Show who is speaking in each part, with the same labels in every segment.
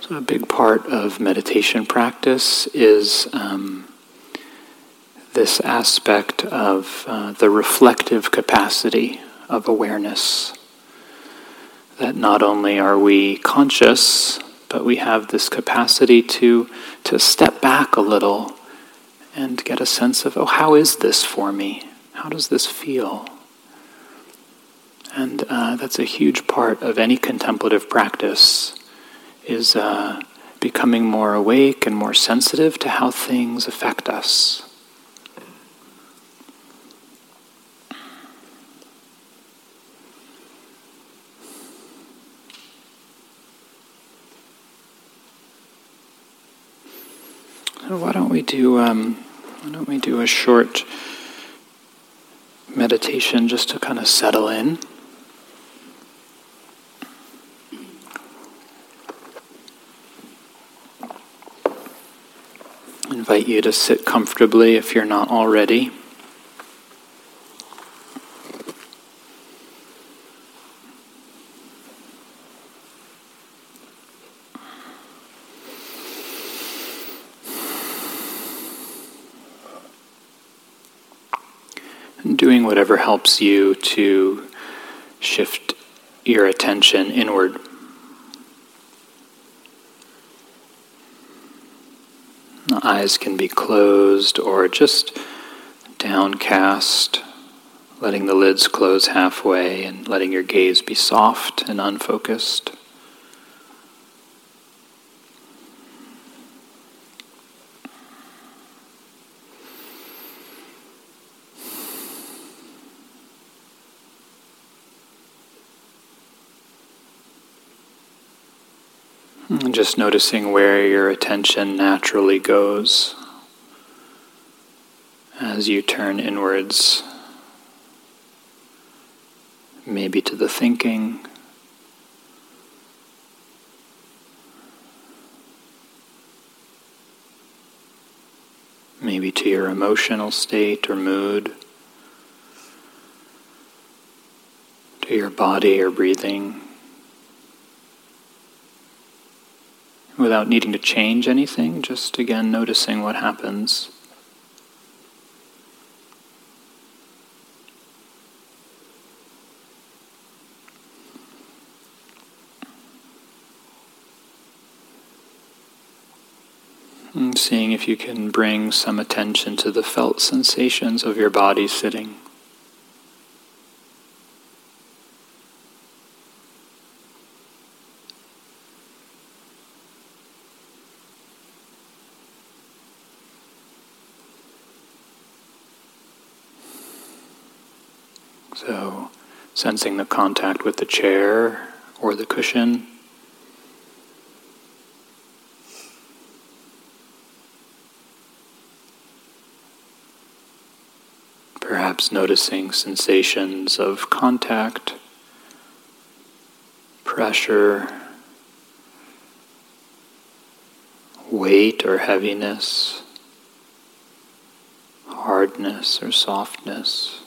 Speaker 1: So, a big part of meditation practice is um, this aspect of uh, the reflective capacity of awareness. That not only are we conscious, but we have this capacity to, to step back a little and get a sense of, oh, how is this for me? How does this feel? And uh, that's a huge part of any contemplative practice is uh, becoming more awake and more sensitive to how things affect us. So why don't we do um, why don't we do a short meditation just to kind of settle in. Invite you to sit comfortably if you're not already. Doing whatever helps you to shift your attention inward. The eyes can be closed or just downcast, letting the lids close halfway and letting your gaze be soft and unfocused. And just noticing where your attention naturally goes as you turn inwards, maybe to the thinking. Maybe to your emotional state or mood, to your body or breathing. Without needing to change anything, just again noticing what happens. And seeing if you can bring some attention to the felt sensations of your body sitting. So, sensing the contact with the chair or the cushion. Perhaps noticing sensations of contact, pressure, weight or heaviness, hardness or softness.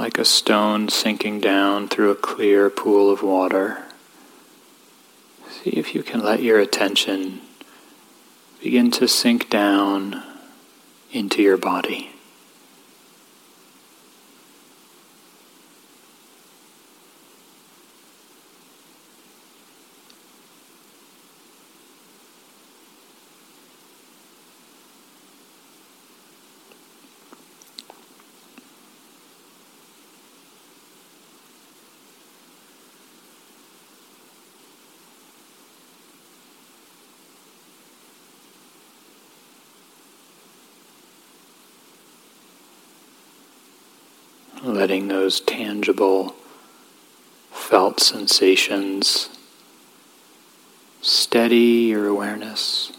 Speaker 1: like a stone sinking down through a clear pool of water. See if you can let your attention begin to sink down into your body. Letting those tangible felt sensations steady your awareness.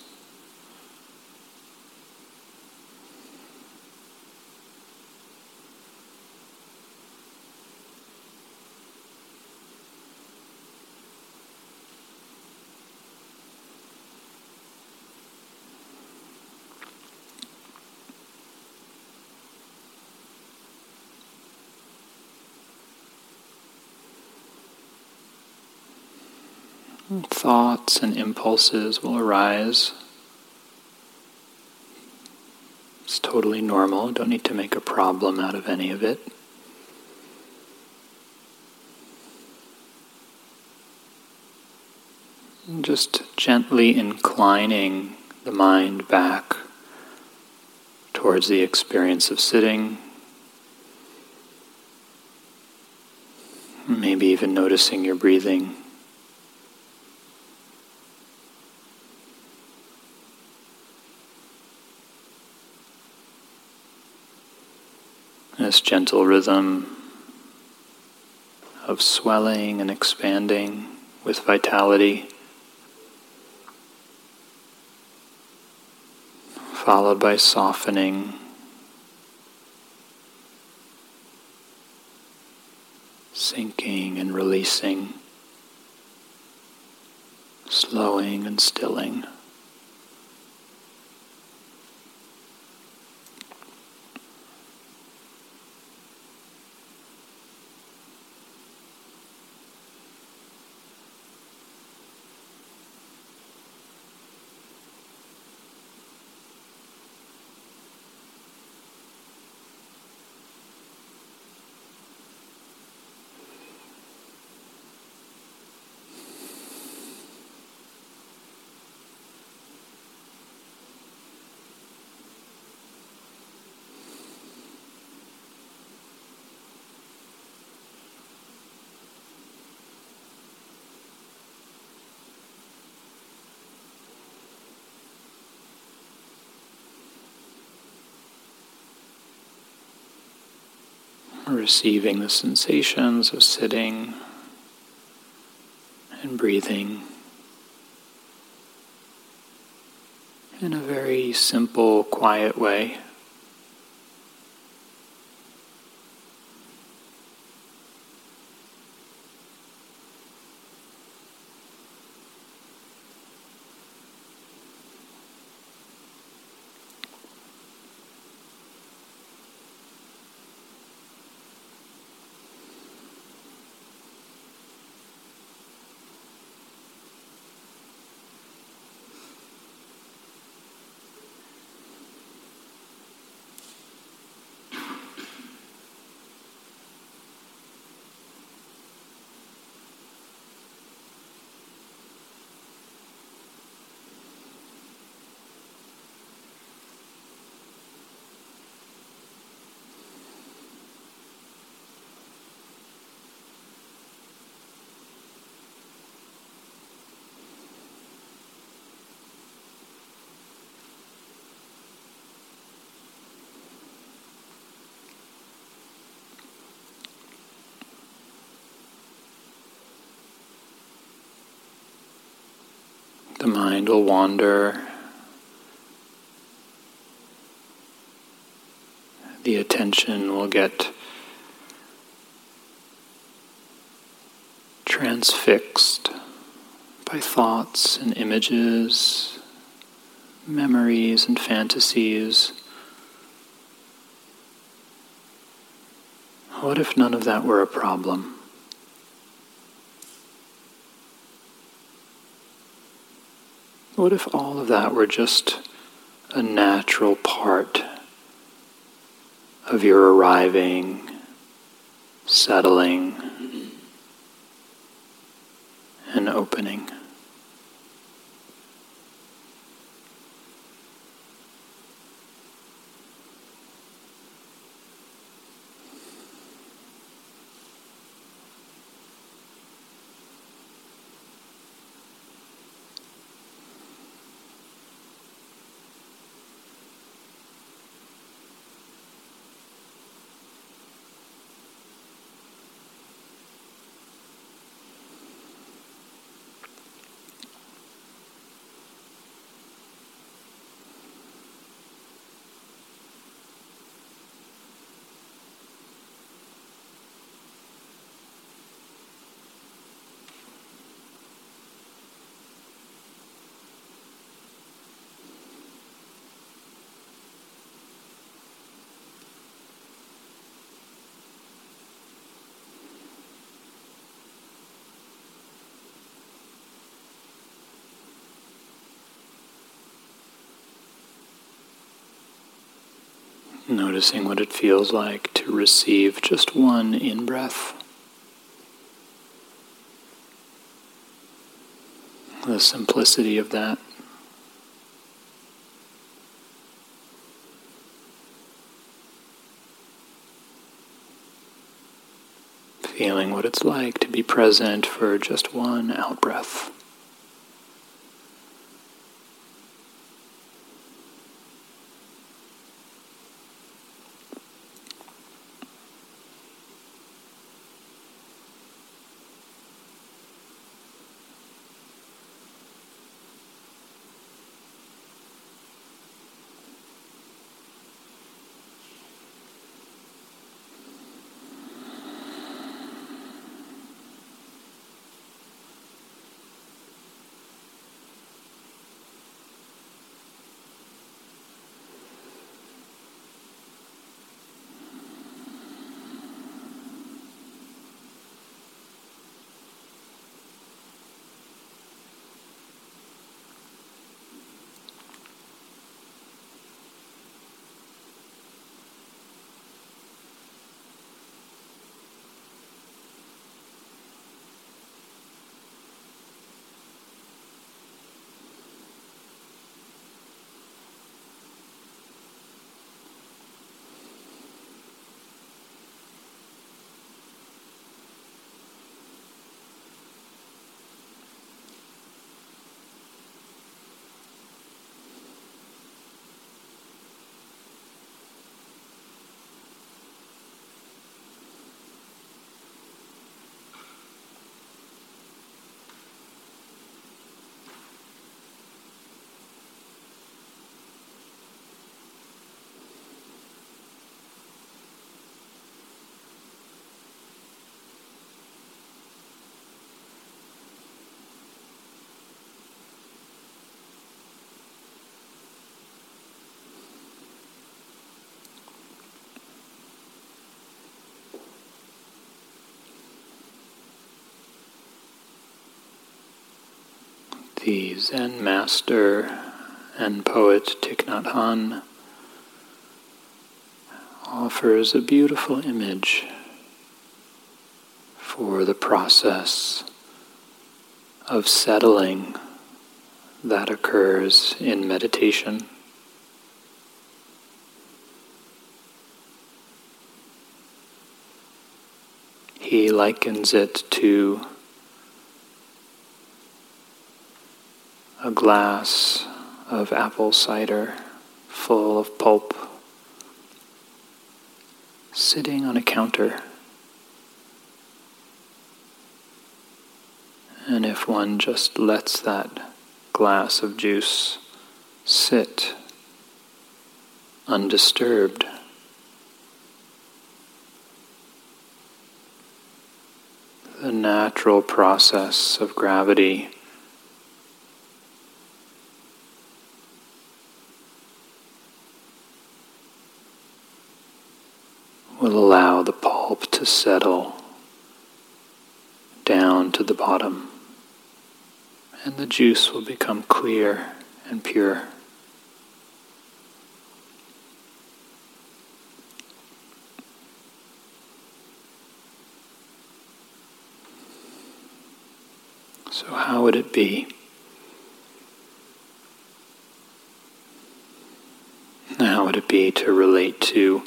Speaker 1: Thoughts and impulses will arise. It's totally normal. Don't need to make a problem out of any of it. just gently inclining the mind back towards the experience of sitting. Maybe even noticing your breathing. This gentle rhythm of swelling and expanding with vitality. followed by softening, sinking and releasing, slowing and stilling. Receiving the sensations of sitting and breathing in a very simple, quiet way. The mind will wander. The attention will get transfixed by thoughts and images, memories and fantasies. What if none of that were a problem? What if all of that were just a natural part of your arriving, settling, and opening? Noticing what it feels like to receive just one in breath. The simplicity of that. Feeling what it's like to be present for just one out breath. The Zen master and poet Thich Nhat Hanh offers a beautiful image for the process of settling that occurs in meditation. He likens it to a glass of apple cider full of pulp sitting on a counter. And if one just lets that glass of juice sit undisturbed, the natural process of gravity will allow the pulp to settle down to the bottom, and the juice will become clear and pure. So, how would it be? How would it be to relate to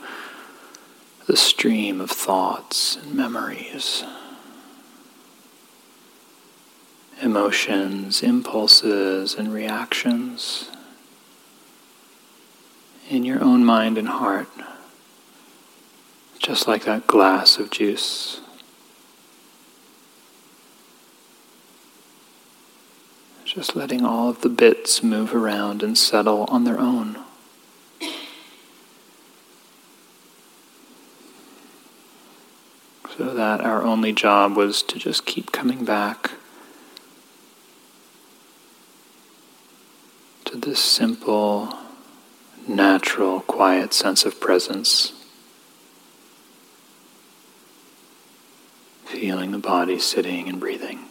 Speaker 1: the stream of thoughts and memories, emotions, impulses, and reactions in your own mind and heart, just like that glass of juice. Just letting all of the bits move around and settle on their own. So that our only job was to just keep coming back to this simple, natural, quiet sense of presence. Feeling the body sitting and breathing.